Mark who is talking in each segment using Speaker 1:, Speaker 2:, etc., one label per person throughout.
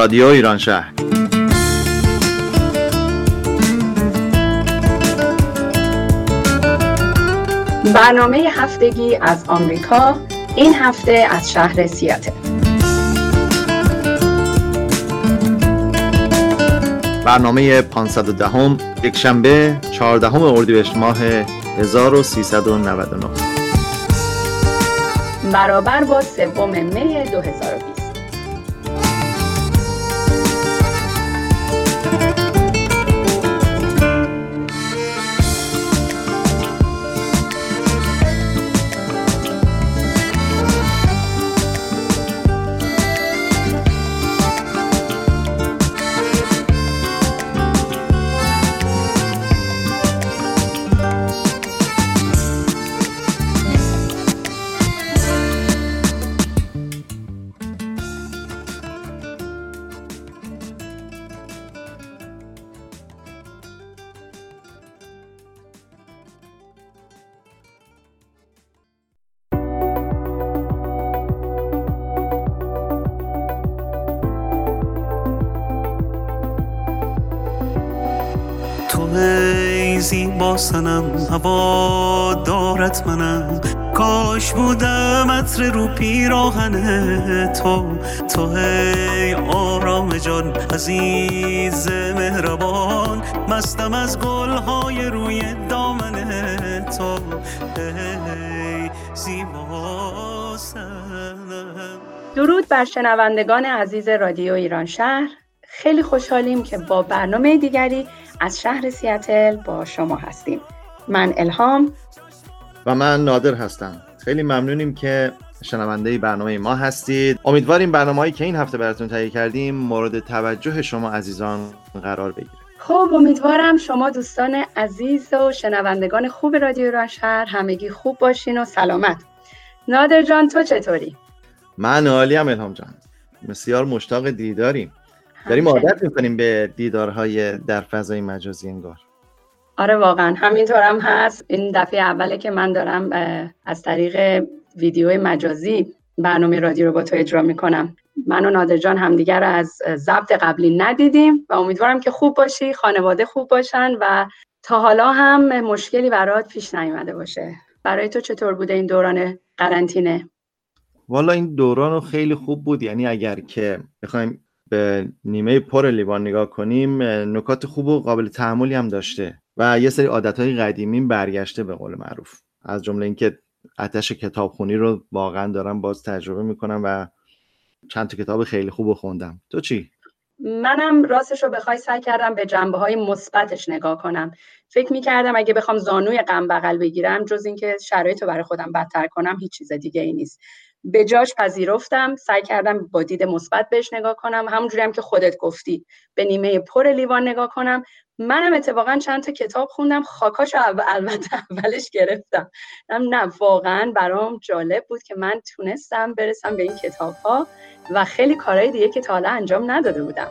Speaker 1: رادیو ایران شهر.
Speaker 2: برنامه هفتگی از آمریکا این هفته از شهر سیاتل.
Speaker 1: برنامه 510 هم یک شنبه 14 اردیبهشت ماه 1399
Speaker 2: برابر با سوم می 2020
Speaker 3: زیبا سنم هوا دارت منم. کاش بودم عطر رو پیراهن تو. تو هی آرام جان عزیز مهربان مستم از گلهای روی دامن تو. هی زیبا سنم.
Speaker 2: درود بر شنوندگان عزیز رادیو ایران شهر. خیلی خوشحالیم که با برنامه دیگری از شهر سیاتل با شما هستیم. من الهام.
Speaker 1: و من نادر هستم. خیلی ممنونیم که شنونده برنامه ما هستید. امیدواریم برنامه هایی که این هفته براتون تهیه کردیم مورد توجه شما عزیزان قرار بگیره.
Speaker 2: خب امیدوارم شما دوستان عزیز و شنوندگان خوب رادیو ایران شهر همگی خوب باشین و سلامت. نادر جان تو چطوری؟
Speaker 1: من عالیم الهام جان. بسیار مشتاق دیداریم. داریم عادت می‌کنیم به دیدارهای در فضای مجازی انگار.
Speaker 2: آره واقعا. همینطورم هست. این دفعه اوله که من دارم از طریق ویدیو مجازی برنامه رادیو رو با تو اجرا می‌کنم. من و نادر جان همدیگر از ضبط قبلی ندیدیم و امیدوارم که خوب باشی خانواده خوب باشن و تا حالا هم مشکلی برات پیش نیومده باشه. برای تو چطور بوده این دوران قرنطینه؟
Speaker 1: والا این دوران خیلی خوب بود. یعنی اگر که بخوایم به نیمه پر لیوان نگاه کنیم نکات خوب و قابل تحملی هم داشته و یه سری عادتهای قدیمی برگشته به قول معروف. از جمله اینکه آتش کتابخونی رو واقعا دارم باز تجربه می‌کنم و چند تا کتاب خیلی خوب خوندم. تو چی؟
Speaker 2: منم راستش رو بخوای سعی کردم به جنبه های مثبتش نگاه کنم. فکر می‌کردم اگه بخوام زانوی غم بغل بگیرم جز اینکه شرایط رو برای خودم بدتر کنم هیچ چیز دیگه ای نیست. به جاش پذیرفتم سعی کردم با دید مثبت بهش نگاه کنم. همونجوری هم که خودت گفتی به نیمه پر لیوان نگاه کنم. منم اتفاقا چند تا کتاب خوندم. خاکاشو البته اولش گرفتم. نه واقعا برام جالب بود که من تونستم برسم به این کتاب ها و خیلی کارهای دیگه که تا حالا انجام نداده بودم.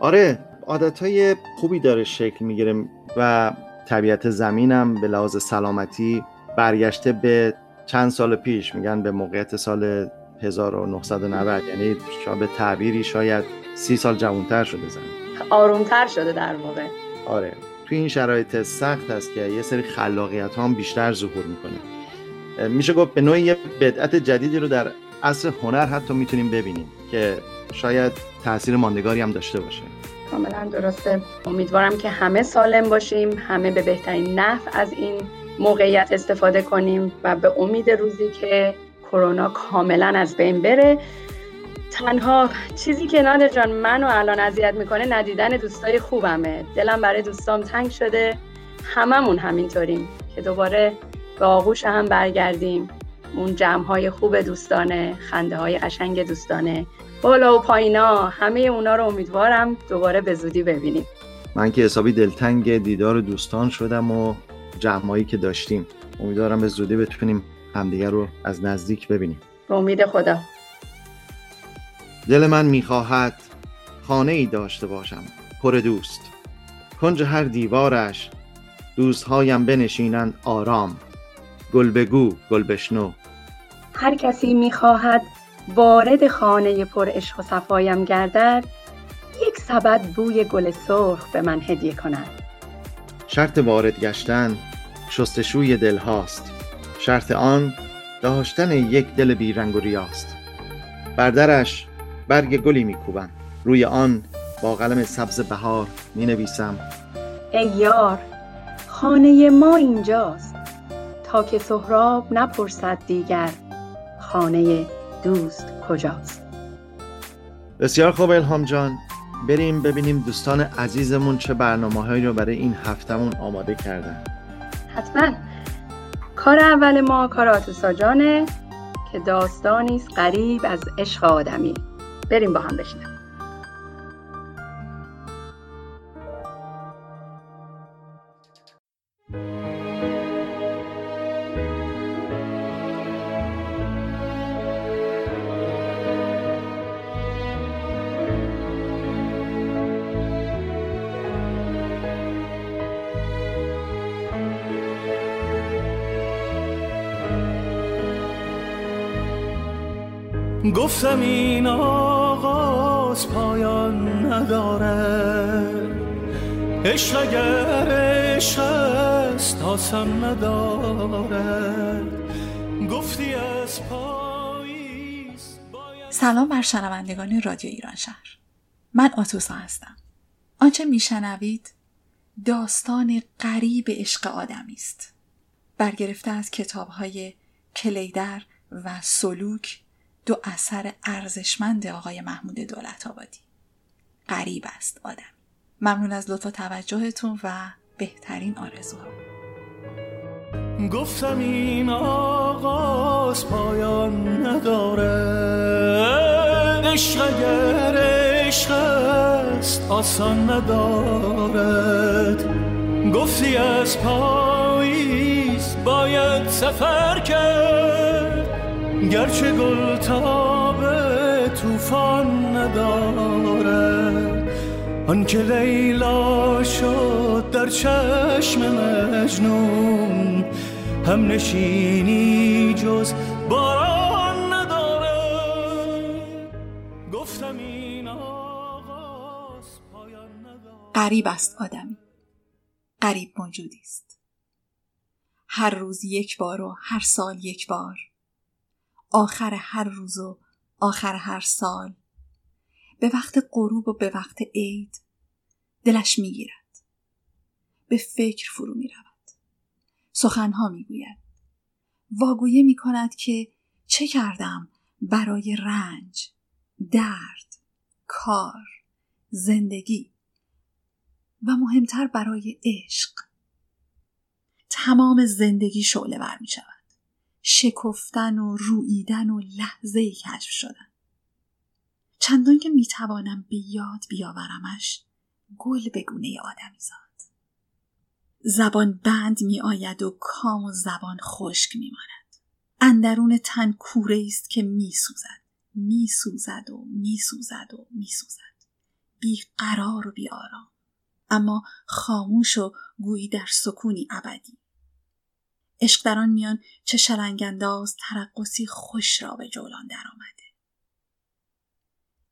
Speaker 1: آره عادت های خوبی داره شکل می‌گیره و طبیعت زمینم به لحاظ سلامتی برگشته به چند سال پیش میگن به موقعیت سال 1990 یعنی شاید به تعبیری شاید سی سال جوانتر شده زن.
Speaker 2: آرومتر شده در واقع.
Speaker 1: آره. توی این شرایط سخت هست که یه سری خلاقیت هم بیشتر ظهور می‌کنه. میشه گفت به نوعی یه بدعت جدیدی رو در اصل هنر حتی می‌تونیم ببینیم که شاید تاثیر ماندگاری هم داشته باشه.
Speaker 2: کاملا درسته. امیدوارم که همه سالم باشیم همه به بهترین نحو از این موقعیت استفاده کنیم و به امید روزی که کرونا کاملا از بین بره. تنها چیزی که نادر جان منو الان اذیت می‌کنه ندیدن دوستای خوبمه. دلم برای دوستام تنگ شده. هممون همینطوریم که دوباره به آغوش هم برگردیم. اون جمع های خوب دوستانه خنده های قشنگ دوستانه. بالا و پایینا همه اونا رو امیدوارم دوباره به زودی ببینیم.
Speaker 1: من که حسابی دلتنگ دیدار دوستان شدم و جمعایی که داشتیم. امیدوارم به زودی بتونیم همدیگر رو از نزدیک ببینیم.
Speaker 2: به امید خدا.
Speaker 1: دل من می‌خواهد خانه ای داشته باشم. پر دوست. کنج هر دیوارش دوستهایم بنشینند آرام. گل بگو گل بشنو.
Speaker 2: هر کسی می‌خواهد وارد خانه پر عشق و صفایم گردد سبد بوی گل سرخ به من هدیه کند.
Speaker 1: شرط وارد گشتن شستشوی دل هاست. شرط آن داشتن یک دل بیرنگ و ریاست. بردرش برگ گلی میکوبم روی آن با قلم سبز بهار می نویسم.
Speaker 2: ای یار خانه ما اینجاست. تا که سهراب نپرسد دیگر خانه دوست کجاست.
Speaker 1: بسیار خوب الهام جان. بریم ببینیم دوستان عزیزمون چه برنامه هایی رو برای این هفتمون آماده کردن.
Speaker 2: حتما. کار اول ما کار آتوسا جانه که داستانی است قریب از عشق آدمی بریم با هم بشنویم
Speaker 3: عشق اگر عشق است آسان نداره گفتی از پاییز
Speaker 4: سلام بر شنوندگان رادیو ایران شهر. من آتوسا هستم. آنچه میشنوید داستان غریب عشق آدمی است. برگرفته از کتاب های کلیدر و سلوک دو اثر ارزشمند آقای محمود دولت آبادی قریب است آدم. ممنون از لطف توجهتون و بهترین آرزوها.
Speaker 3: گفتم این آغاز پایان نداره. عشق اگر عشق است آسان ندارد. گفتی از پاییز باید سفر کرد. گرچه گل تاب توفان نداره آن که لیلا شد در چشم مجنون هم نشینی جز باران نداره. گفتم این آغاز پایان نداره.
Speaker 4: قریب است آدمی قریب موجودی است. هر روز یک بار و هر سال یک بار آخر هر روز و آخر هر سال به وقت غروب و به وقت عید دلش می‌گیرد. به فکر فرو می رود سخنها می گوید واگویه می کند که چه کردم برای رنج درد کار زندگی و مهمتر برای عشق. تمام زندگی شعله ور می شود شکفتن و رویدن و لحظه کشف شدن. چندان که می‌توانم به یاد بیاورمش گل به گونه آدمی زاد. زبان بند می آید و کام و زبان خشک می ماند. اندرون تن کوره است که می سوزد می سوزد و می سوزد و می سوزد بی قرار و بی آرام. اما خاموش و گویی در سکونی ابدی. عشق در آن میان چه شلنگانداز ترقصی خوش را به جولان درآمده.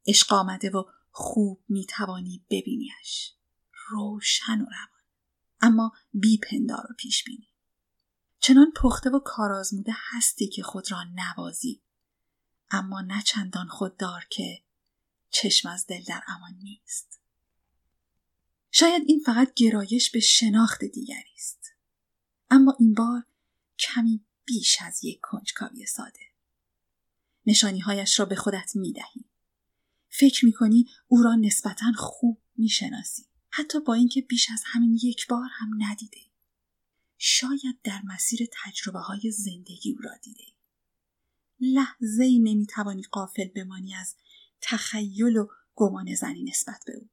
Speaker 4: عشق آمده و خوب می‌توانی ببینیش. روشن و روان. اما بی پندار و پیش بینی. چنان پخته و کارآزموده هستی که خود را نوازی. اما نه چندان خوددار که چشم از دل در امان نیست. شاید این فقط گرایش به شناخت دیگری است. اما این بار کمی بیش از یک کنجکاوی ساده. نشانی هایش را به خودت می دهی. فکر می کنی او را نسبتا خوب می شناسی. حتی با اینکه بیش از همین یک بار هم ندیده. شاید در مسیر تجربه های زندگی او را دیده. لحظه ای نمی توانی قافل بمانی از تخیل و گمان زنی نسبت به او.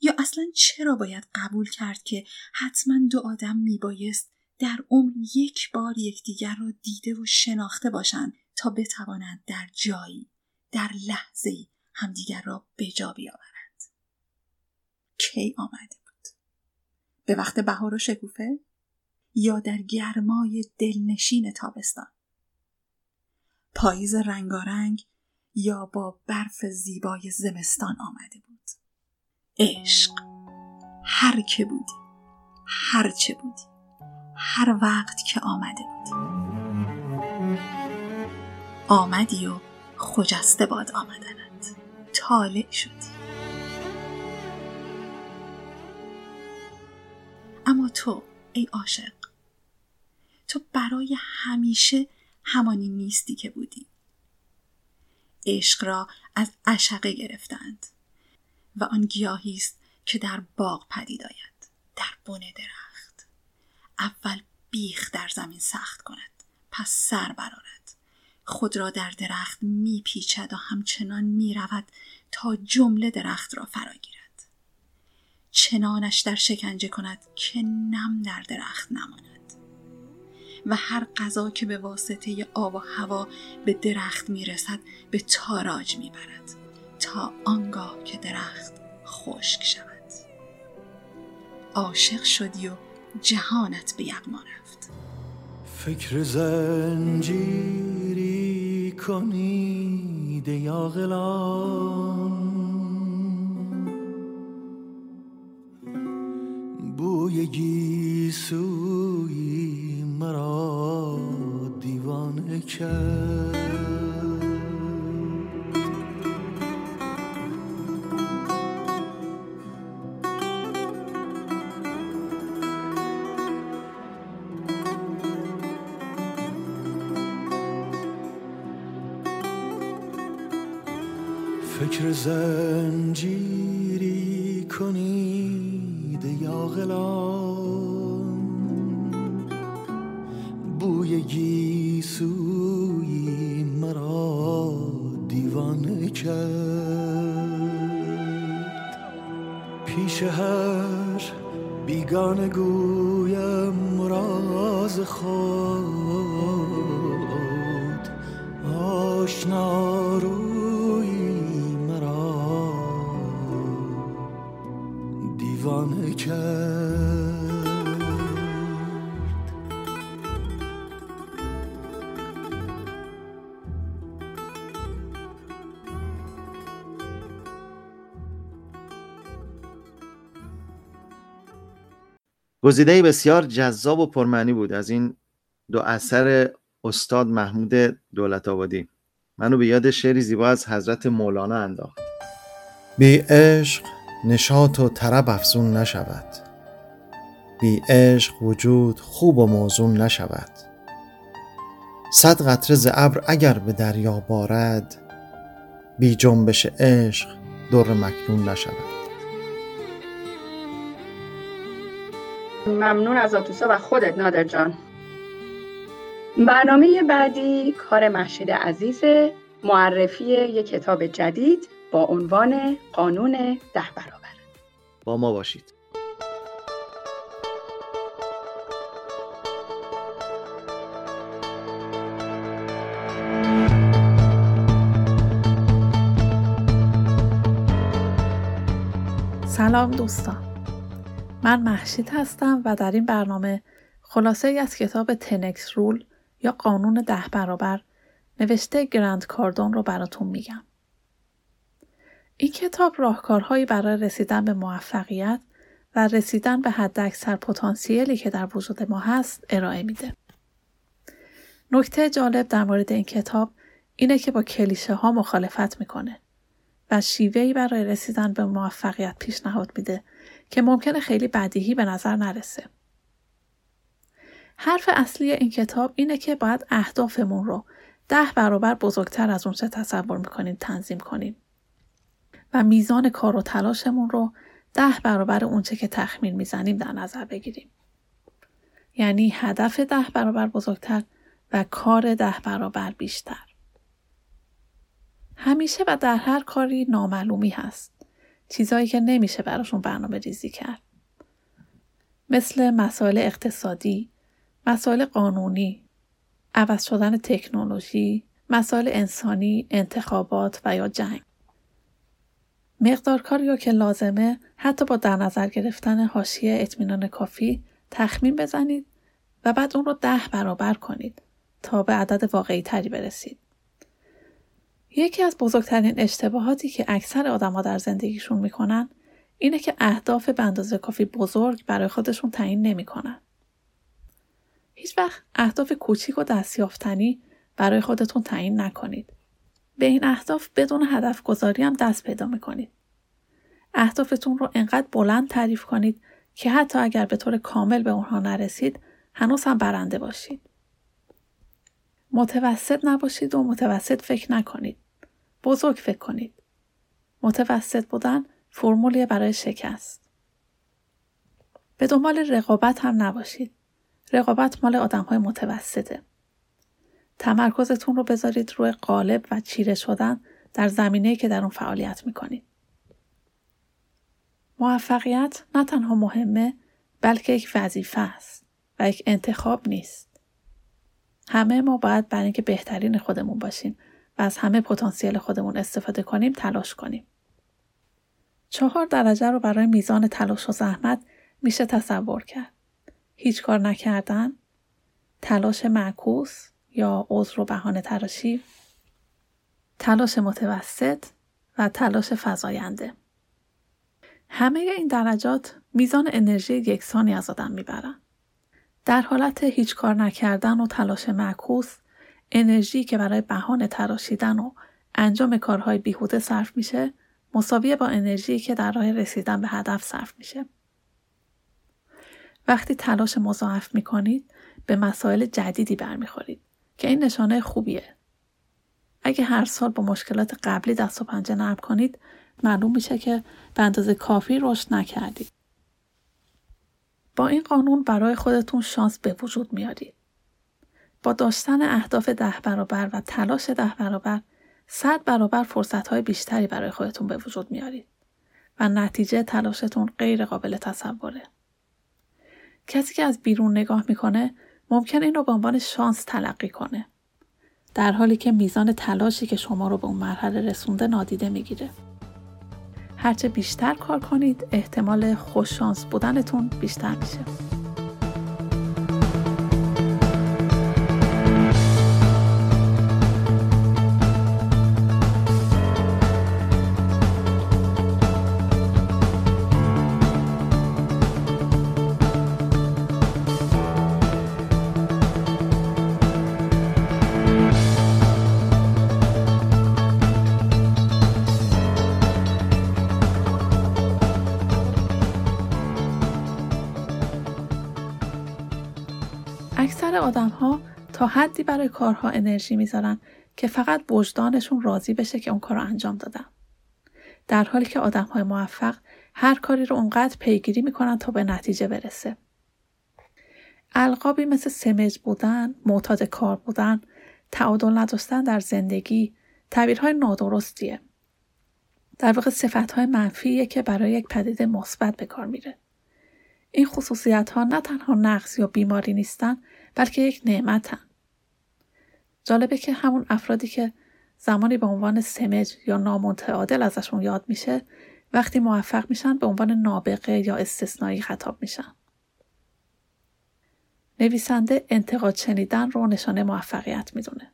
Speaker 4: یا اصلا چرا باید قبول کرد که حتما دو آدم می بایست در عمر یک بار یکدیگر را دیده و شناخته باشند تا بتوانند در جایی در لحظه همدیگر را به جا بیاورند. کی آمده بود؟ به وقت بهار و شکوفه یا در گرمای دلنشین تابستان؟ پاییز رنگارنگ یا با برف زیبای زمستان آمده بود؟ عشق. هر که بودی هر چه بودی هر وقت که آمده بودی آمدی و خجسته باد آمدنت طالع شدی اما تو ای عاشق تو برای همیشه همانی نیستی که بودی. عشق را از عشقه گرفتند و آن گیاهی است که در باغ پدید آید در بن درخت. اول بیخ در زمین سخت کند پس سر برارد خود را در درخت میپیچد و همچنان می‌رود تا جمله درخت را فرا گیرد چنانش در شکنجه کند که نم در درخت نماند. و هر غذا که به واسطه آب و هوا به درخت می‌رسد به تاراج می‌برد تا آنگاه که درخت خشک شود. عاشق شدی و جهانت به یغما رفت.
Speaker 3: فکر زنجیری کنید یا غلام بوی گیسوی مرا دیوانه کرد. فکر
Speaker 1: گزیده بسیار جذاب و پرمعنی بود از این دو اثر استاد محمود دولت آبادی منو به یاد شعری زیبا از حضرت مولانا انداخت. بی عشق نشاط و طرب افزون نشود. بی عشق وجود خوب و موزون نشود. صد قطره ز ابر اگر به دریا بارد بی جنبش عشق در مکنون نشود.
Speaker 2: ممنون از آتوسا و خودت نادر جان. برنامه بعدی کار محشید عزیز معرفی یک کتاب جدید با عنوان قانون ده برابر.
Speaker 1: با ما باشید.
Speaker 5: سلام دوستان. من محشید هستم و در این برنامه خلاصه ای از کتاب تنکس رول یا قانون ده برابر نوشته گرند کاردون رو براتون میگم. این کتاب راهکارهایی برای رسیدن به موفقیت و رسیدن به حد اکثر پتانسیلی که در وجود ما هست ارائه میده. نکته جالب در مورد این کتاب اینه که با کلیشه ها مخالفت می‌کنه و شیوهی برای رسیدن به موفقیت پیشنهاد میده که ممکنه خیلی بدیهی به نظر نرسه. حرف اصلی این کتاب اینه که باید اهدافمون رو ده برابر بزرگتر از اونچه تصور می‌کنیم تنظیم کنیم و میزان کار و تلاشمون رو ده برابر اونچه که تخمین می‌زنیم در نظر بگیریم. یعنی هدف ده برابر بزرگتر و کار ده برابر بیشتر. همیشه و در هر کاری نامعلومی هست. چیزهایی که نمیشه براشون برنامه ریزی کرد. مثل مسائل اقتصادی، مسائل قانونی، عوض شدن تکنولوژی، مسائل انسانی، انتخابات و یا جنگ. مقدار کاری که لازمه حتی با در نظر گرفتن حاشیه اطمینان کافی تخمین بزنید و بعد اون رو ده برابر کنید تا به عدد واقعی تری برسید. یکی از بزرگترین اشتباهاتی که اکثر آدمها در زندگیشون می‌کنن اینه که اهداف به اندازه کافی بزرگ برای خودشون تعیین نمی‌کنن. هیچ وقت اهداف کوچیک و دستیافتنی برای خودتون تعیین نکنید. به این اهداف بدون هدف گذاری هم دست پیدا می‌کنید. اهدافتون رو انقدر بلند تعریف کنید که حتی اگر به طور کامل به اونها نرسید هنوز هم برنده باشید. متوسط نباشید و متوسط فکر نکنید. بزرگ فکر کنید. متوسط بودن فرمولی برای شکست. به دنبال رقابت هم نباشید. رقابت مال آدم های متوسطه. تمرکزتون رو بذارید روی قالب و چیره شدن در زمینه که در اون فعالیت می‌کنید. موفقیت نه تنها مهمه بلکه یک وظیفه است و یک انتخاب نیست. همه ما باید برای اینکه بهترین خودمون باشیم و از همه پتانسیل خودمون استفاده کنیم تلاش کنیم. چهار درجه رو برای میزان تلاش و زحمت میشه تصور کرد. هیچ کار نکردن، تلاش معکوس یا عذر و بهانه تراشی، تلاش متوسط و تلاش فزاینده. همه این درجات میزان انرژی یکسانی از آدم می‌برن. در حالت هیچ کار نکردن و تلاش معکوس انرژی که برای بهانه تراشیدن و انجام کارهای بیهوده صرف میشه مساویه با انرژی که در راه رسیدن به هدف صرف میشه. وقتی تلاش مضاعف می‌کنید به مسائل جدیدی برمیخورید که این نشانه خوبیه. اگه هر سال با مشکلات قبلی دست و پنجه نرم کنید معلوم میشه که به اندازه کافی رشد نکردید. با این قانون برای خودتون شانس به وجود میارید. با داشتن اهداف ده برابر و تلاش ده برابر صد برابر فرصت های بیشتری برای خودتون به وجود میارید و نتیجه تلاشتون غیر قابل تصوره. کسی که از بیرون نگاه می‌کنه ممکن این رو به عنوان شانس تلقی کنه. در حالی که میزان تلاشی که شما رو به اون مرحله رسونده نادیده می‌گیره. هرچه بیشتر کار کنید احتمال خوششانس بودنتون بیشتر میشه. حدی برای کارها انرژی می‌ذارن که فقط وجدانشون راضی بشه که اون کار رو انجام دادن. در حالی که آدم های موفق هر کاری رو اونقدر پیگیری می‌کنن تا به نتیجه برسه. القابی مثل سمج بودن، معتاد کار بودن، تعادل نداشتن در زندگی، تعبیرهای نادرستیه. در واقع صفتهای منفیه که برای یک پدیده مثبت به کار میره. این خصوصیت ها نه تنها نقص یا بیماری نیستن بلکه یک نعمتن. جالبه که همون افرادی که زمانی به عنوان سمج یا نامتعادل ازشون یاد میشه وقتی موفق میشن به عنوان نابغه یا استثنایی خطاب میشن. نویسنده انتقاد شنیدن رو نشانه موفقیت می‌دونه.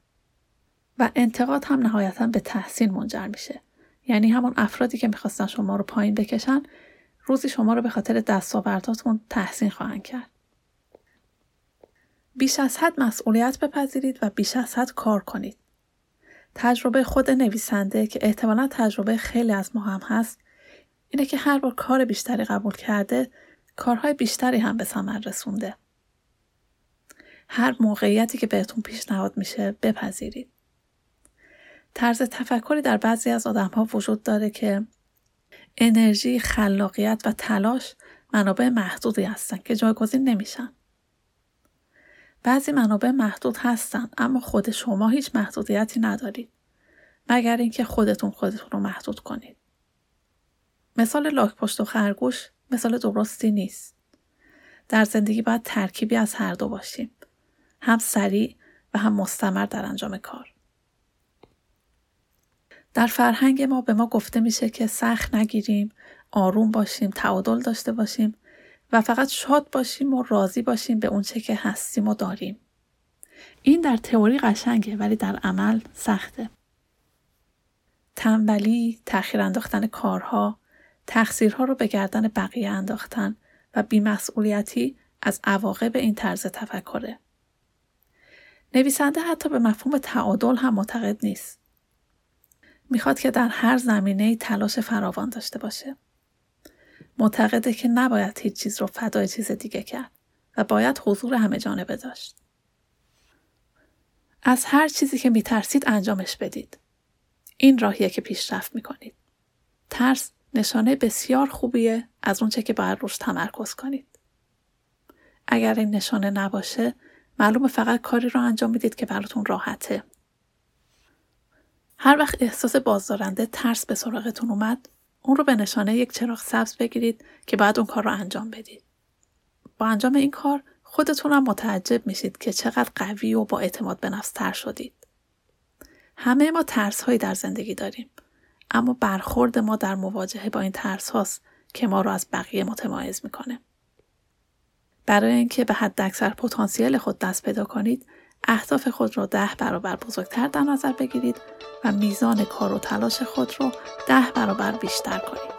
Speaker 5: و انتقاد هم نهایتا به تحسین منجر میشه. یعنی همون افرادی که می‌خواستن شما رو پایین بکشن روزی شما رو به خاطر دستاورداتون تحسین خواهند کرد. بیش از حد مسئولیت بپذیرید و بیش از حد کار کنید. تجربه خود نویسنده که احتمالا تجربه خیلی از ما هم هست اینه که هر بار کار بیشتری قبول کرده کارهای بیشتری هم به ثمر رسونده. هر موقعیتی که بهتون پیشنهاد میشه بپذیرید. طرز تفکری در بعضی از آدم ها وجود داره که انرژی، خلاقیت و تلاش منابع محدودی هستن که جایگزین نمیشن. بعضی منابع محدود هستن اما خود شما هیچ محدودیتی ندارید. مگر اینکه خودتون خودتون رو محدود کنید. مثال لاک پشت و خرگوش مثال درستی نیست. در زندگی باید ترکیبی از هر دو باشیم. هم سریع و هم مستمر در انجام کار. در فرهنگ ما به ما گفته میشه که سخت نگیریم، آروم باشیم، تعادل داشته باشیم و فقط شاد باشیم و راضی باشیم به اونچه که هستیم و داریم. این در تئوری قشنگه ولی در عمل سخته. تنبلی، تأخیر انداختن کارها، تقصیرها رو به گردن بقیه انداختن و بیمسئولیتی از عواقب این طرز تفکره. نویسنده حتی به مفهوم تعادل هم معتقد نیست. می‌خواد که در هر زمینه تلاش فراوان داشته باشه. معتقده که نباید هیچ چیز رو فدای چیز دیگه کرد و باید حضور همه جانبه داشت. از هر چیزی که میترسید انجامش بدید. این راهیه که پیشرفت می‌کنید. ترس نشانه بسیار خوبیه از اونچه که باید روش تمرکز کنید. اگر این نشانه نباشه معلومه فقط کاری رو انجام می‌دید که براتون راحته. هر وقت احساس بازدارنده ترس به سراغتون اومد اون رو به نشانه یک چراغ سبز بگیرید که بعد اون کار رو انجام بدید. با انجام این کار خودتون هم متعجب میشید که چقدر قوی و با اعتماد به نفس تر شدید. همه ما ترس هایی در زندگی داریم. اما برخورد ما در مواجهه با این ترس هاست که ما رو از بقیه متمایز می‌کنه. برای اینکه به حد اکثر پتانسیل خود دست پیدا کنید، اهداف خود را ده برابر بزرگتر در نظر بگیرید و میزان کار و تلاش خود را ده برابر بیشتر کنید.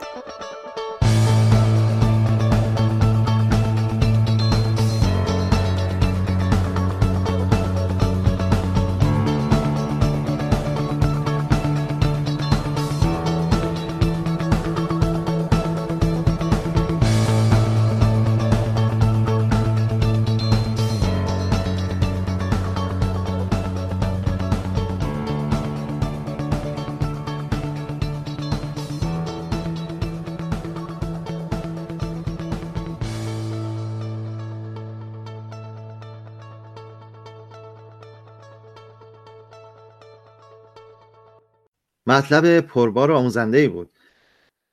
Speaker 1: مطلب پربار و آموزنده ای بود.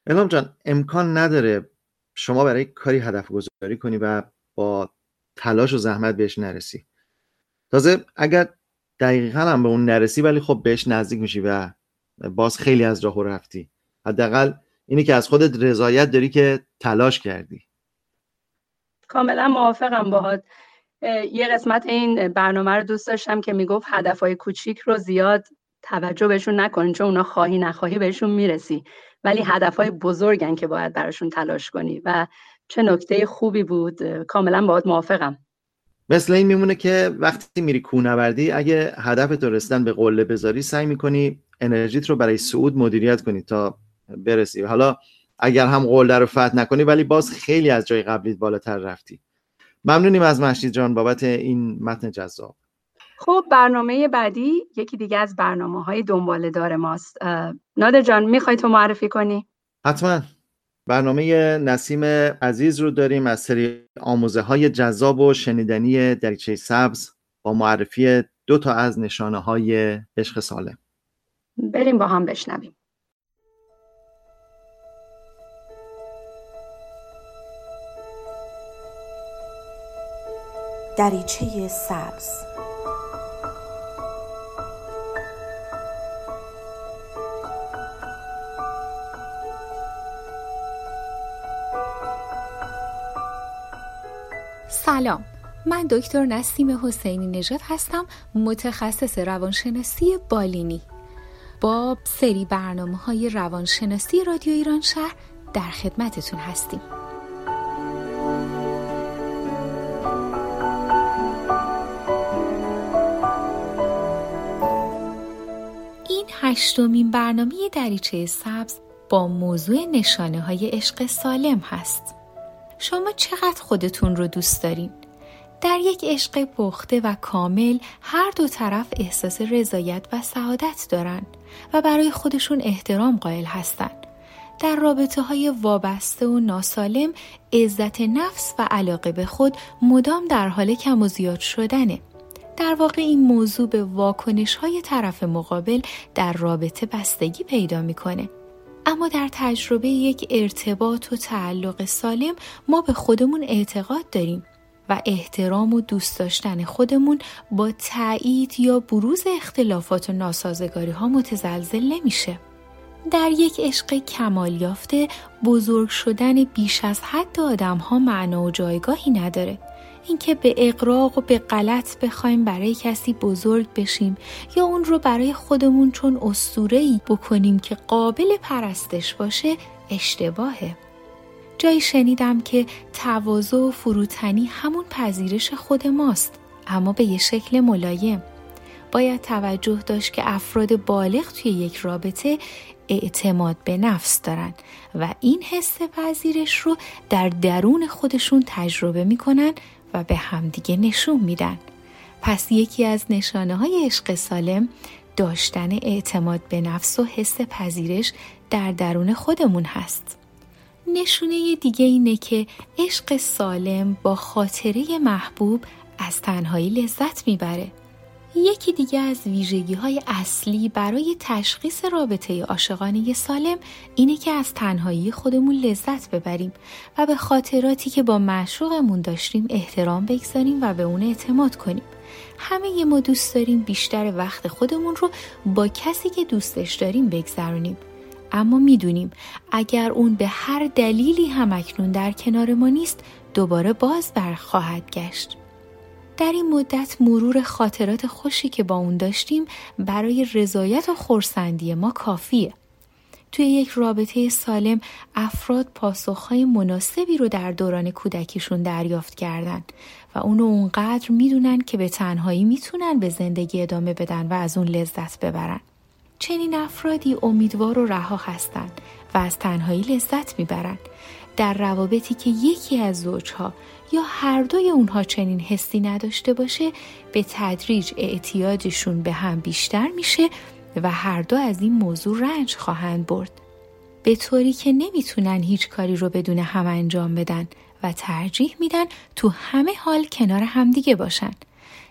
Speaker 1: الهام جان امکان نداره شما برای کاری هدف گذاری کنی و با تلاش و زحمت بهش نرسی. تازه اگر دقیقا هم به اون نرسی ولی خب بهش نزدیک میشی و باز خیلی از راه رفتی. حداقل اینی که از خودت رضایت داری که تلاش کردی.
Speaker 2: کاملا موافقم باهات. یه قسمت این برنامه رو دوست داشتم که می‌گفت هدفهای کوچیک رو زیاد توجه بهشون نکنین چون اونا خواهی نخواهی بهشون می‌رسی. ولی هدفهای بزرگن که باید براشون تلاش کنی و چه نکته خوبی بود کاملا باید موافقم.
Speaker 1: مثل این میمونه که وقتی میری کوهنوردی اگه هدف تو رسیدن به قله بذاری سعی می‌کنی انرژیت رو برای صعود مدیریت کنی تا برسی. حالا اگر هم قله رو فتح نکنی ولی باز خیلی از جای قبلیت بالاتر رفتی. ممنونیم از مشید جان بابت این متن جذاب.
Speaker 2: خب برنامه بعدی یکی دیگه از برنامه های دنباله دار ماست. نادر جان می‌خوای تو معرفی کنی؟
Speaker 1: حتما. برنامه نسیم عزیز رو داریم از سری آموزه های جذاب و شنیدنی دریچه سبز با معرفی دو تا از نشانه های عشق سالم.
Speaker 2: بریم با هم بشنویم.
Speaker 6: دریچه سبز
Speaker 7: سلام. من دکتر نسیم حسینی نژاد هستم متخصص روانشناسی بالینی. با سری برنامه های روانشناسی رادیو ایران شهر در خدمتتون هستیم. این هشتمین برنامه دریچه سبز با موضوع نشانه های عشق سالم هست. شما چقدر خودتون رو دوست دارین؟ در یک عشق پخته و کامل هر دو طرف احساس رضایت و سعادت دارن و برای خودشون احترام قائل هستند. در رابطه های وابسته و ناسالم عزت نفس و علاقه به خود مدام در حال کم و زیاد شدنه. در واقع این موضوع به واکنش های طرف مقابل در رابطه بستگی پیدا می‌کنه. اما در تجربه یک ارتباط و تعلق سالم ما به خودمون اعتقاد داریم و احترام و دوست داشتن خودمون با تایید یا بروز اختلافات و ناسازگاری ها متزلزل نمیشه. در یک عشق کمال یافته بزرگ شدن بیش از حد آدم ها معنا و جایگاهی نداره. اینکه به اقراق و به غلط بخوایم برای کسی بزرگ بشیم یا اون رو برای خودمون چون ای بکنیم که قابل پرستش باشه اشتباهه. جایی شنیدم که تواضع و فروتنی همون پذیرش خود ماست اما به یه شکل ملایم. باید توجه داشت که افراد بالغ توی یک رابطه اعتماد به نفس دارن و این حس پذیرش رو در درون خودشون تجربه می‌کنن و به همدیگه نشون میدن. پس یکی از نشانه های عشق سالم داشتن اعتماد به نفس و حس پذیرش در درون خودمون هست. نشونه دیگه اینه که عشق سالم با خاطره محبوب از تنهایی لذت می‌بره. یکی دیگه از ویژگی های اصلی برای تشخیص رابطه عاشقانه سالم اینه که از تنهایی خودمون لذت ببریم و به خاطراتی که با معشوقمون داشتیم احترام بگذاریم و به اون اعتماد کنیم. همه ما دوست داریم بیشتر وقت خودمون رو با کسی که دوستش داریم بگذرونیم. اما می‌دونیم اگر اون به هر دلیلی هم اکنون در کنار ما نیست دوباره باز بر خواهد گشت. در این مدت مرور خاطرات خوشی که با اون داشتیم برای رضایت و خورسندی ما کافیه. توی یک رابطه سالم افراد پاسخهای مناسبی رو در دوران کودکیشون دریافت کردن و اونو اونقدر می‌دونن که به تنهایی می‌تونن به زندگی ادامه بدن و از اون لذت ببرن. چنین افرادی امیدوار و رها هستند و از تنهایی لذت می‌برند. در روابطی که یکی از زوجها یا هر دوی اونها چنین حسی نداشته باشه به تدریج اعتیادشون به هم بیشتر میشه و هر دو از این موضوع رنج خواهند برد. به طوری که نمی‌تونن هیچ کاری رو بدون هم انجام بدن و ترجیح میدن تو همه حال کنار همدیگه باشن.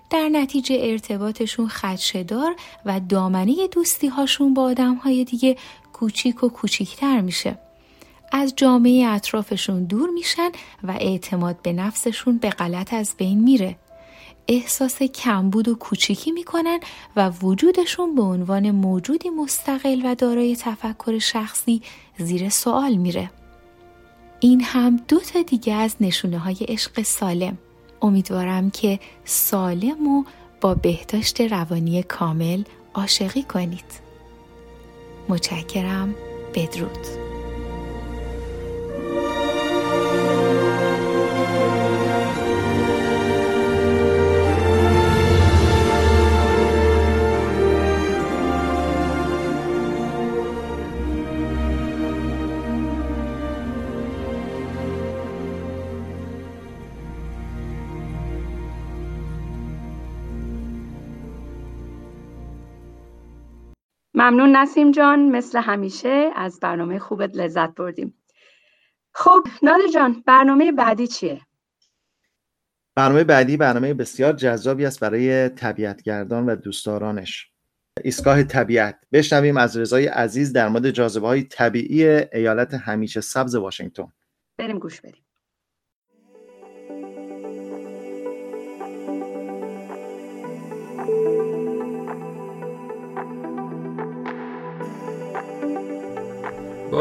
Speaker 7: در نتیجه ارتباطشون خدشدار و دامنه دوستی هاشون با آدم های دیگه کوچیک و کوچیکتر میشه. از جامعه اطرافشون دور میشن و اعتماد به نفسشون به غلط از بین میره. احساس کمبود و کوچیکی می‌کنن و وجودشون به عنوان موجودی مستقل و دارای تفکر شخصی زیر سوال میره. این هم دو تا دیگه از نشونه های عشق سالم. امیدوارم که سالم و با بهداشت روانی کامل عاشقی کنید. متشکرم بدرود.
Speaker 2: ممنون نسیم جان مثل همیشه از برنامه خوبت لذت بردیم. خب نادر جان برنامه بعدی چیه؟
Speaker 1: برنامه بعدی برنامه بسیار جذابی است برای طبیعتگردان و دوستدارانش. ایستگاه طبیعت. بشنویم از رضای عزیز در مورد جاذبه های طبیعی ایالت همیشه سبز واشنگتن.
Speaker 2: بریم گوش بریم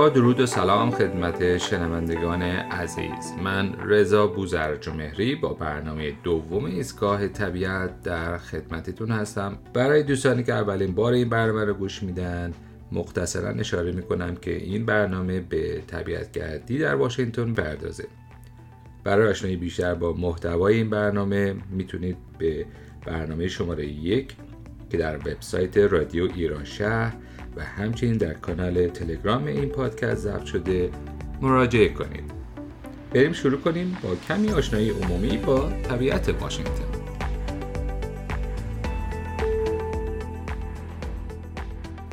Speaker 8: درود و سلام خدمت شنوندگان عزیز. من رضا بوزرجمهری با برنامه دوم ایستگاه طبیعت در خدمتتون هستم. برای دوستانی که اولین بار این برنامه رو گوش میدن مختصرا اشاره می‌کنم که این برنامه به طبیعتگردی در واشنگتن پردازه. برای آشنایی بیشتر با محتوای این برنامه می‌تونید به برنامه شماره یک که در وبسایت رادیو ایران شهر و همچنین در کانال تلگرام این پادکست ضبط شده مراجعه کنید. بریم شروع کنیم با کمی آشنایی عمومی با طبیعت واشنگتن.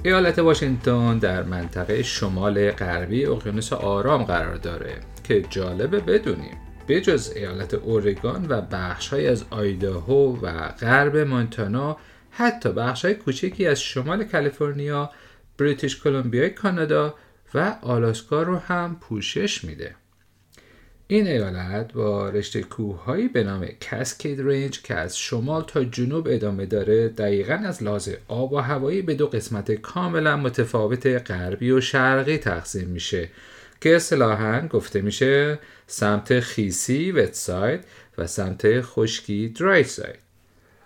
Speaker 8: ایالت واشنگتن در منطقه شمال غربی اقیانوس آرام قرار داره که جالبه بدونیم. به جز ایالت اورگان و بخشهایی از آیداهو و غرب مونتانا حتی بخشهای کوچکی از شمال کالیفرنیا بریتیش کلمبیای کانادا و آلاسکا رو هم پوشش میده. این ایالت با رشته کوههایی به نام کاسکید رنج که از شمال تا جنوب ادامه داره دقیقا از لحاظ آب و هوایی به دو قسمت کاملا متفاوت غربی و شرقی تقسیم میشه که اصطلاحا گفته میشه سمت خیسی وتساید و سمت خشکی درای ساید.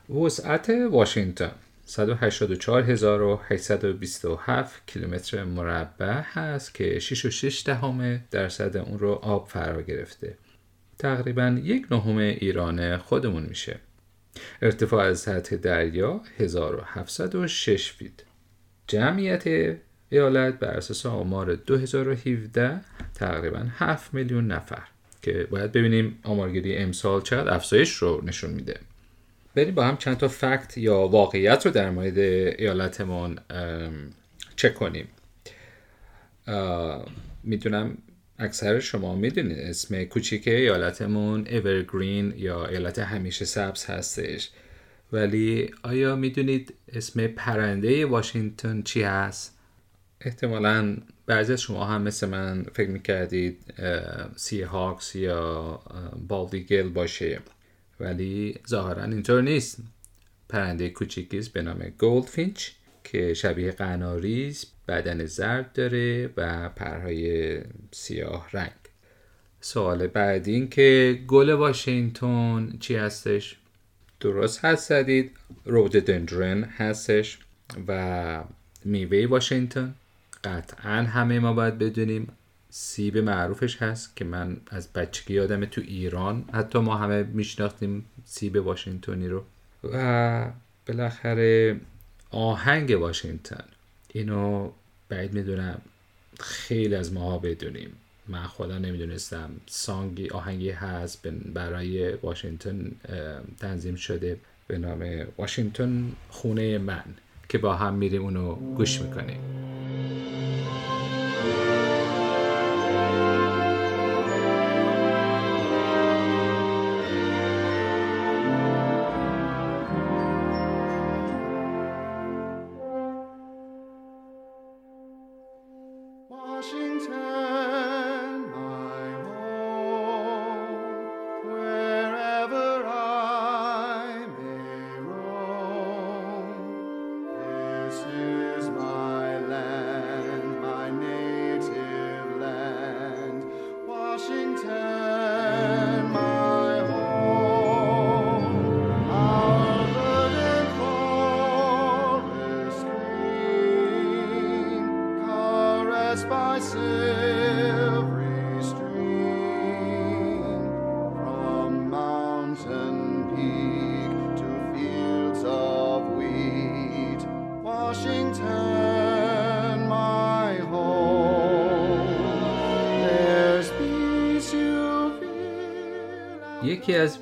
Speaker 8: وسعت واشنگتن. 184827 کیلومتر مربع هست که 6.6 دهم درصد اون رو آب فرا گرفته. تقریبا یک نهم ایران خودمون میشه. ارتفاع از سطح دریا 1706 فیت. جمعیت ایالت بر اساس آمار 2017 تقریبا 7 میلیون نفر که باید ببینیم آمارگیری امسال چقدر افزایش رو نشون میده. بریم با هم چند تا فکت یا واقعیت رو در مورد ایالتمون چک کنیم. می‌دونم اکثر شما می‌دونید اسم کوچیک ایالتمون اورگرین یا ایالت همیشه سبز هستش. ولی آیا می‌دونید اسم پرنده واشنگتن چی هست؟ احتمالا بعضی از شما هم مثل من فکر می‌کردید Seahawks یا bald eagle باشه. ولی ظاهرا اینطور نیست. پرنده کوچیکی به نام goldfinch که شبیه قناری بدن زرد داره و پرهای سیاه رنگ. سوال بعدی این که گل واشنگتن چی هستش؟ درست حدس زدید. روددندرن هستش و میوه واشنگتن. قطعا همه ما باید بدونیم سیب معروفش هست که من از بچگی یادم تو ایران. حتی ما همه میشناختیم سیب واشنگتنی رو. و بالاخره آهنگ واشنگتن. اینو بعید می‌دونم خیلی از ماها بدونیم. من خدا نمی‌دونستم. سانگی آهنگی هست برای واشنگتن تنظیم شده به نام واشنگتن خونه من که با هم میریم اونو گوش می‌کنیم.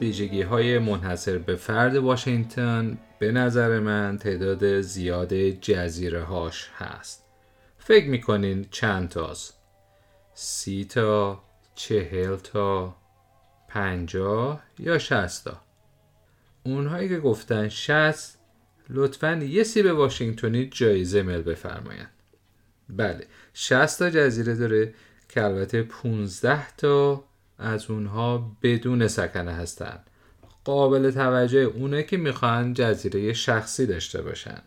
Speaker 8: ویژگی های منحصر به فرد واشنگتن به نظر من تعداد زیاد جزیره هاش هست. فکر می‌کنین چند تاست؟ سی تا چهل تا پنجاه یا شستا اونهایی که گفتن شست لطفا یه سیب واشنگتنی جایزه مل بفرمایند. بله 60 تا جزیره داره که البته 15 تا از اونها بدون سکنه هستن. قابل توجه اونه که می‌خوان جزیره شخصی داشته باشن.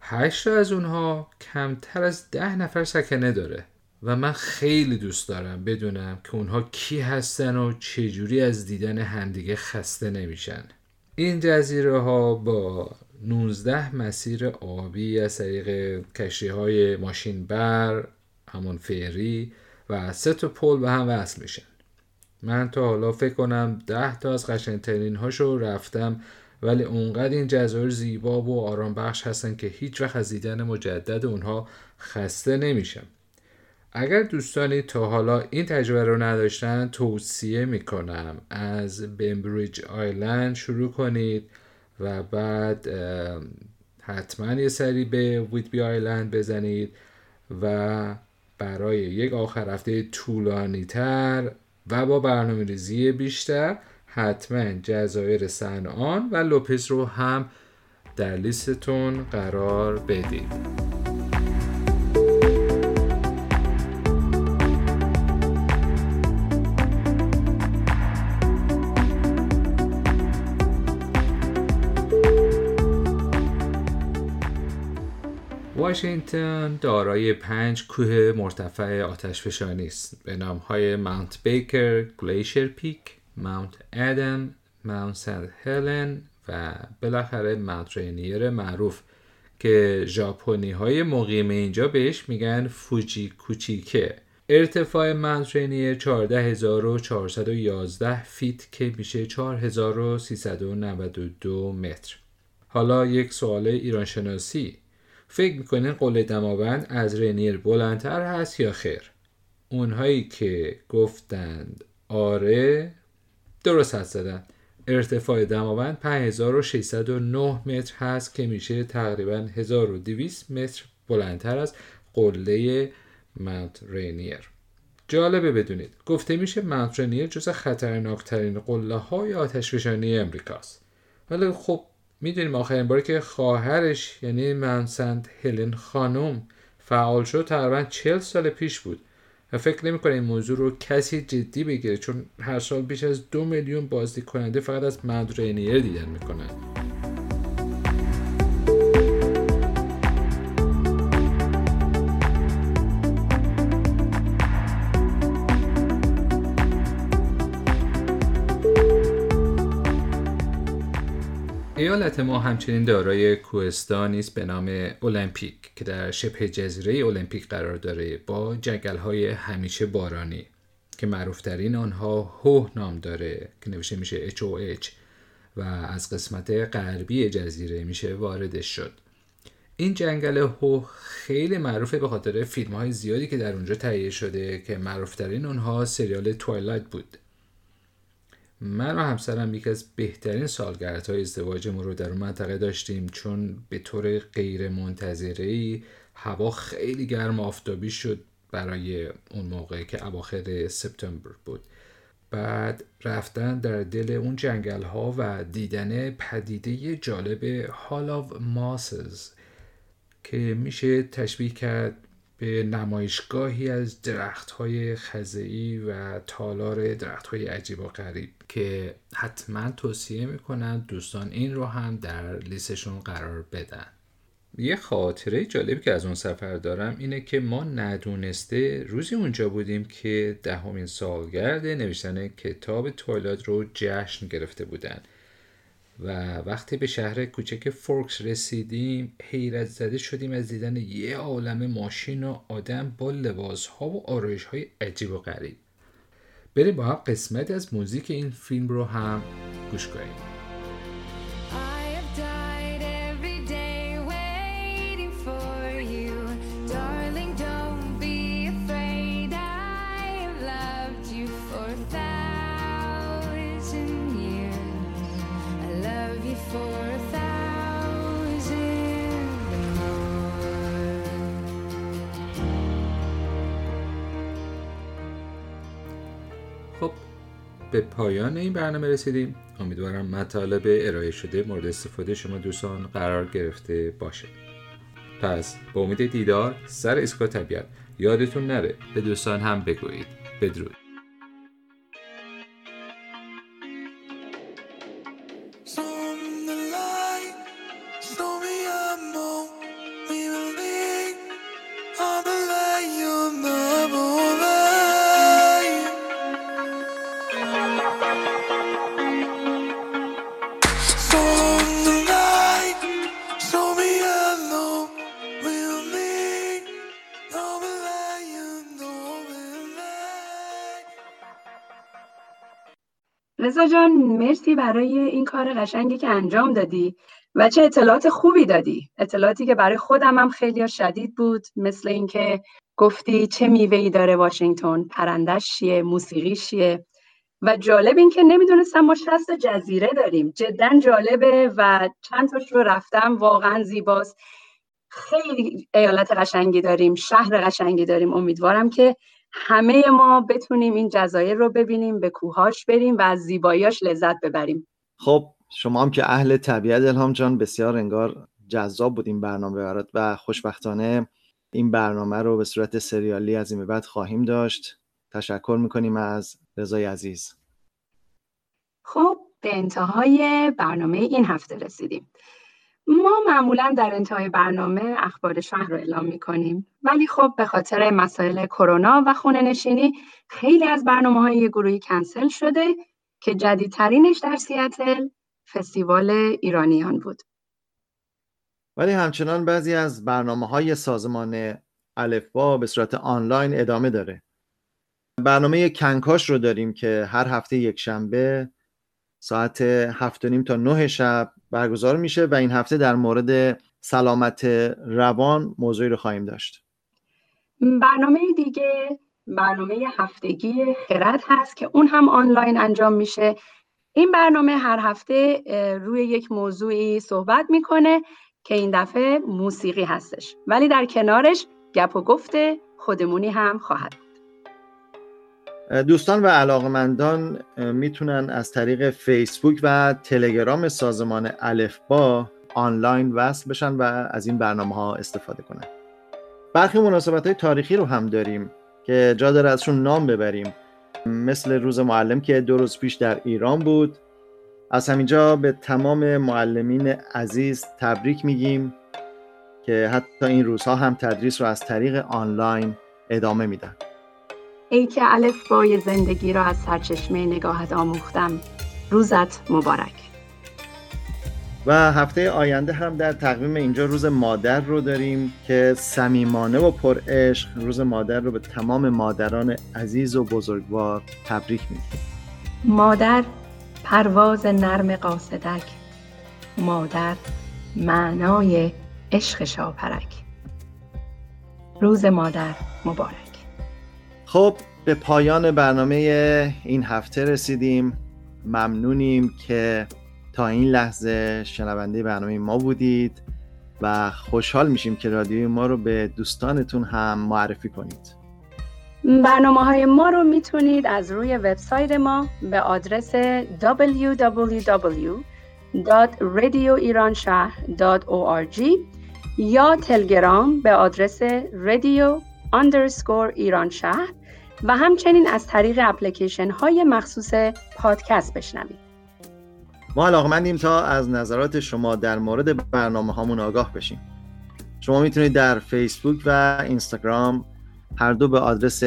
Speaker 8: هشت از اونها کمتر از ده نفر سکنه داره و من خیلی دوست دارم بدونم که اونها کی هستن و چجوری از دیدن همدیگه خسته نمیشن. این جزیره ها با 19 مسیر آبی از طریق کشتی های ماشین بر همون فری و سه تا پل به هم وصل میشن. من تا حالا فکر کنم ده تا از قشنگترین هاشو رفتم ولی اونقدر این جزایر زیبا و آرام بخش هستن که هیچ وقت از دیدن مجدد اونها خسته نمیشم. اگر دوستانی تا حالا این تجربه رو نداشتن توصیه می‌کنم از بمبریج آیلند شروع کنید و بعد حتما یه سری به ویدبی آیلند بزنید و برای یک آخر هفته طولانی تر و با برنامه ریزی بیشتر حتما جزایر سنان و لوپس رو هم در لیستتون قرار بدید. واشنگتن دارای پنج کوه مرتفع آتشفشانی است. به نام های Mount Baker، Glacier Peak، Mount Adams، Mount St. Helens و بالاخره Mount Rainier معروف که ژاپنی های مقیم اینجا بهش میگن فوجی کوچیکه. ارتفاع Mount Rainier 14411 feet که میشه 4392 متر. حالا یک سوال ایران شناسی فکر می‌کنین قله دماوند از رینیر بلندتر هست یا خیر؟ اونهایی که گفتند آره درست حد زدن. ارتفاع دماوند 5609 متر هست که میشه تقریبا 1200 متر بلندتر از قله ماونت رینیر جالبه بدونید گفته میشه ماونت رینیر جز خطرناکترین قله های آتشفشانی امریکاست. ولی خب می‌دونیم آخرین باری که خواهرش یعنی منسند هلن خانم فعال شد تقریبا 40 سال پیش بود. و فکر نمی این موضوع رو کسی جدی بگیره چون هر سال بیش از دو میلیون بازدید کننده فقط از مدرینیر دیدن می‌کنن. ایالت ما همچنین دارای کوهستانی است به نام المپیک که در شبه جزیره المپیک قرار داره با جنگل های همیشه بارانی که معروفترین آنها هو نام داره که نوشته میشه HOH و از قسمت غربی جزیره میشه واردش شد. این جنگل هو خیلی معروفه به خاطر فیلم های زیادی که در اونجا تهیه شده که معروفترین اونها سریال توایلایت بود. من و همسرم یکی از بهترین سالگردهای ازدواجمون رو در اون منطقه داشتیم. چون به طور غیر منتظره هوا خیلی گرم آفتابی شد برای اون موقع که اواخر سپتامبر بود. بعد رفتن در دل اون جنگل ها و دیدن پدیده جالب هال آف ماسز که میشه تشبیه کرد به نمایشگاهی از درخت های خزعی و تالار درخت های عجیب و غریب که حتما توصیه می‌کنن دوستان این رو هم در لیستشون قرار بدن. یه خاطره جالبی که از اون سفر دارم اینه که ما ندونسته روزی اونجا بودیم که دهمین سالگرد نوشتن کتاب تویلات رو جشن گرفته بودن. و وقتی به شهر کوچک فورکس رسیدیم حیرت زده شدیم از دیدن یه عالم ماشین و آدم با لباس ها و آرایش های عجیب و غریب. بریم با هم قسمت از موزیک این فیلم رو هم گوش کنیم. به پایان این برنامه رسیدیم. امیدوارم مطالب ارائه شده مورد استفاده شما دوستان قرار گرفته باشه. پس با امید دیدار سر ایستگاه طبیعت یادتون نره. به دوستان هم بگویید. بدرود.
Speaker 2: رضا جان مرسی برای این کار قشنگی که انجام دادی و چه اطلاعات خوبی دادی. اطلاعاتی که برای خودم هم خیلی شدید بود مثل اینکه گفتی چه میوه‌ای داره واشنگتن پرندش چیه موسیقی چیه؟ و جالب این که نمی‌دونستم ما شست جزیره داریم. جدا جالبه و چند تاش رو رفتم. واقعا زیباست. خیلی ایالت قشنگی داریم شهر قشنگی داریم. امیدوارم که همه ما بتونیم این جزایر رو ببینیم به کوهاش بریم و از زیباییاش لذت ببریم.
Speaker 1: خب شما هم که اهل طبیعت الهام جان بسیار انگار جذاب بود این برنامه برات و خوشبختانه این برنامه رو به صورت سریالی از این بعد خواهیم داشت. تشکر می‌کنیم از رضای عزیز.
Speaker 2: خب به انتهای برنامه این هفته رسیدیم. ما معمولا در انتهای برنامه اخبار شهر رو اعلام می کنیم ولی خب به خاطر مسائل کرونا و خونه نشینی خیلی از برنامه های گروهی کنسل شده که جدیدترینش در سیاتل فستیوال ایرانیان بود.
Speaker 1: ولی همچنان بعضی از برنامه های سازمان الفبا به صورت آنلاین ادامه داره. برنامه کنکاش رو داریم که هر هفته یک شنبه ساعت هفت نیم تا نه شب برگزار میشه و این هفته در مورد سلامت روان موضوعی رو خواهیم داشت.
Speaker 2: برنامه دیگه برنامه هفتگی خرد هست که اون هم آنلاین انجام میشه. این برنامه هر هفته روی یک موضوعی صحبت می‌کنه که این دفعه موسیقی هستش. ولی در کنارش گپ و گفته خودمونی هم خواهد
Speaker 1: دوستان و علاقمندان می‌تونن از طریق فیسبوک و تلگرام سازمان با آنلاین وصل بشن و از این برنامه ها استفاده کنن. برخی مناسبت های تاریخی رو هم داریم که جا داره ازشون نام ببریم. مثل روز معلم که دو روز پیش در ایران بود. از همینجا به تمام معلمین عزیز تبریک میگیم که حتی این روزها هم تدریس رو از طریق آنلاین ادامه میدن.
Speaker 2: ای که الف بای زندگی را از سرچشمه نگاهت آموختم. روزت مبارک.
Speaker 1: و هفته آینده هم در تقویم اینجا روز مادر رو داریم که صمیمانه و پر عشق روز مادر رو به تمام مادران عزیز و بزرگوار تبریک میگیم.
Speaker 2: مادر پرواز نرم قاصدک. مادر معنای عشق شاپرک. روز مادر مبارک.
Speaker 1: خب به پایان برنامه این هفته رسیدیم. ممنونیم که تا این لحظه شنونده برنامه ما بودید و خوشحال میشیم که رادیوی ما رو به دوستانتون هم معرفی کنید.
Speaker 2: برنامه های ما رو می‌تونید از روی وبسایت ما به آدرس www.radioiranshahr.org یا تلگرام به آدرس radio underscore ایران شهر و همچنین از طریق اپلیکیشن های مخصوص پادکست بشنوید.
Speaker 1: ما علاقمندیم تا از نظرات شما در مورد برنامه هامون آگاه بشیم. شما می‌تونید در فیسبوک و اینستاگرام هر دو به آدرس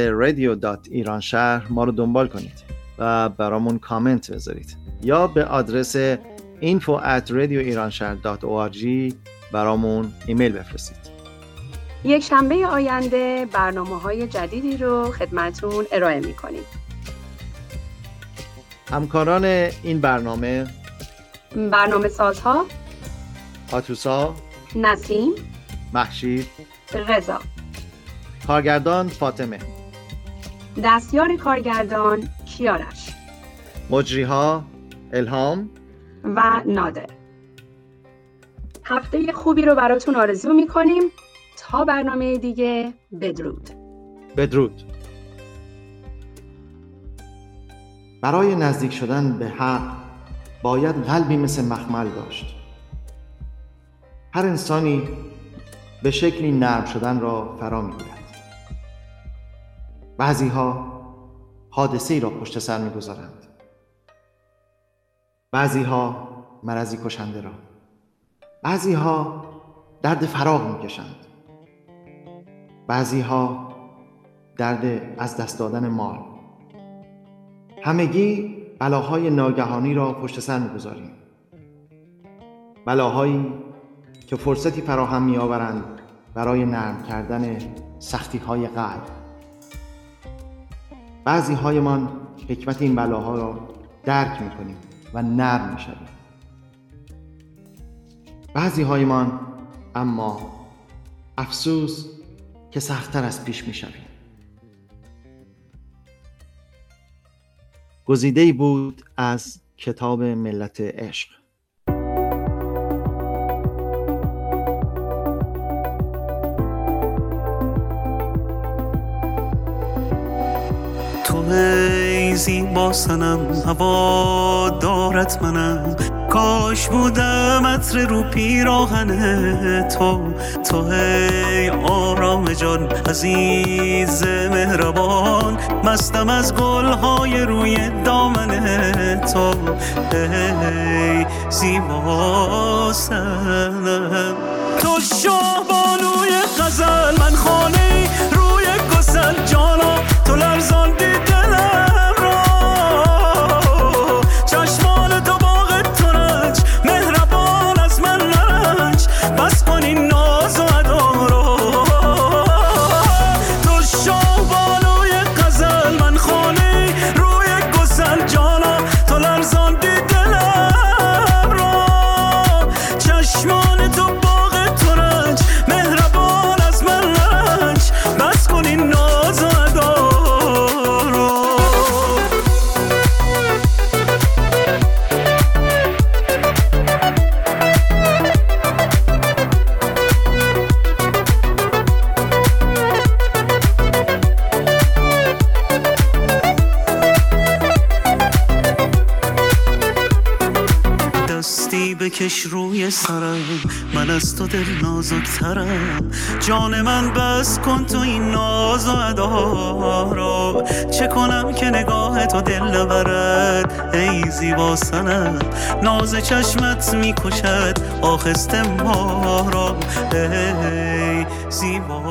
Speaker 1: شهر ما رو دنبال کنید و برامون کامنت بذارید یا به آدرس info at برامون ایمیل بفرستید
Speaker 2: یک شنبه آینده برنامه های جدیدی رو خدمتون ارائه می کنیم.
Speaker 1: همکاران این برنامه
Speaker 2: برنامه سازها
Speaker 1: آتوسا
Speaker 2: نسیم
Speaker 1: محشید
Speaker 2: رضا.
Speaker 1: کارگردان فاطمه.
Speaker 2: دستیار کارگردان کیارش.
Speaker 1: مجریها الهام
Speaker 2: و نادر. هفته خوبی رو براتون آرزو می‌کنیم. تا برنامه دیگه. بدرود.
Speaker 1: بدرود. برای نزدیک شدن به حق باید قلبی مثل مخمل داشت. هر انسانی به شکلی نرم شدن را فرا می‌گیرد بعضی ها حادثه ای را پشت سر می‌گذارند. بعضی ها مرضی کشنده را. بعضی ها درد فراغ می‌کشند. بعضی ها درد از دست دادن مال. همگی بلاهای ناگهانی را پشت سر می‌گذاریم. بلاهایی که فرصتی فراهم میآورند برای نرم کردن سختی های قلب. بعضی هایمان حکمت این بلاها را درک می‌کنیم و نرم می‌شویم. بعضی هایمان اما افسوس که سختتر از پیش می‌شویم. گزیده بود از کتاب ملت عشق.
Speaker 3: تو ای زیبا سنم هوا دارت منم. کاش بودم عطر رو پیراهن تو. تو ای آرام جان عزیز مهربان مستم از گلهای روی دامن تو. ای زیبا سنم. تو شاه بانوی غزل من خانه
Speaker 9: نازکترم جان من بس کن تو این ناز و ادا چه کنم که نگاه تو دل نبرد؟ ای زیبا سنم ناز چشمت می‌کشد آخست ما را ای زیبا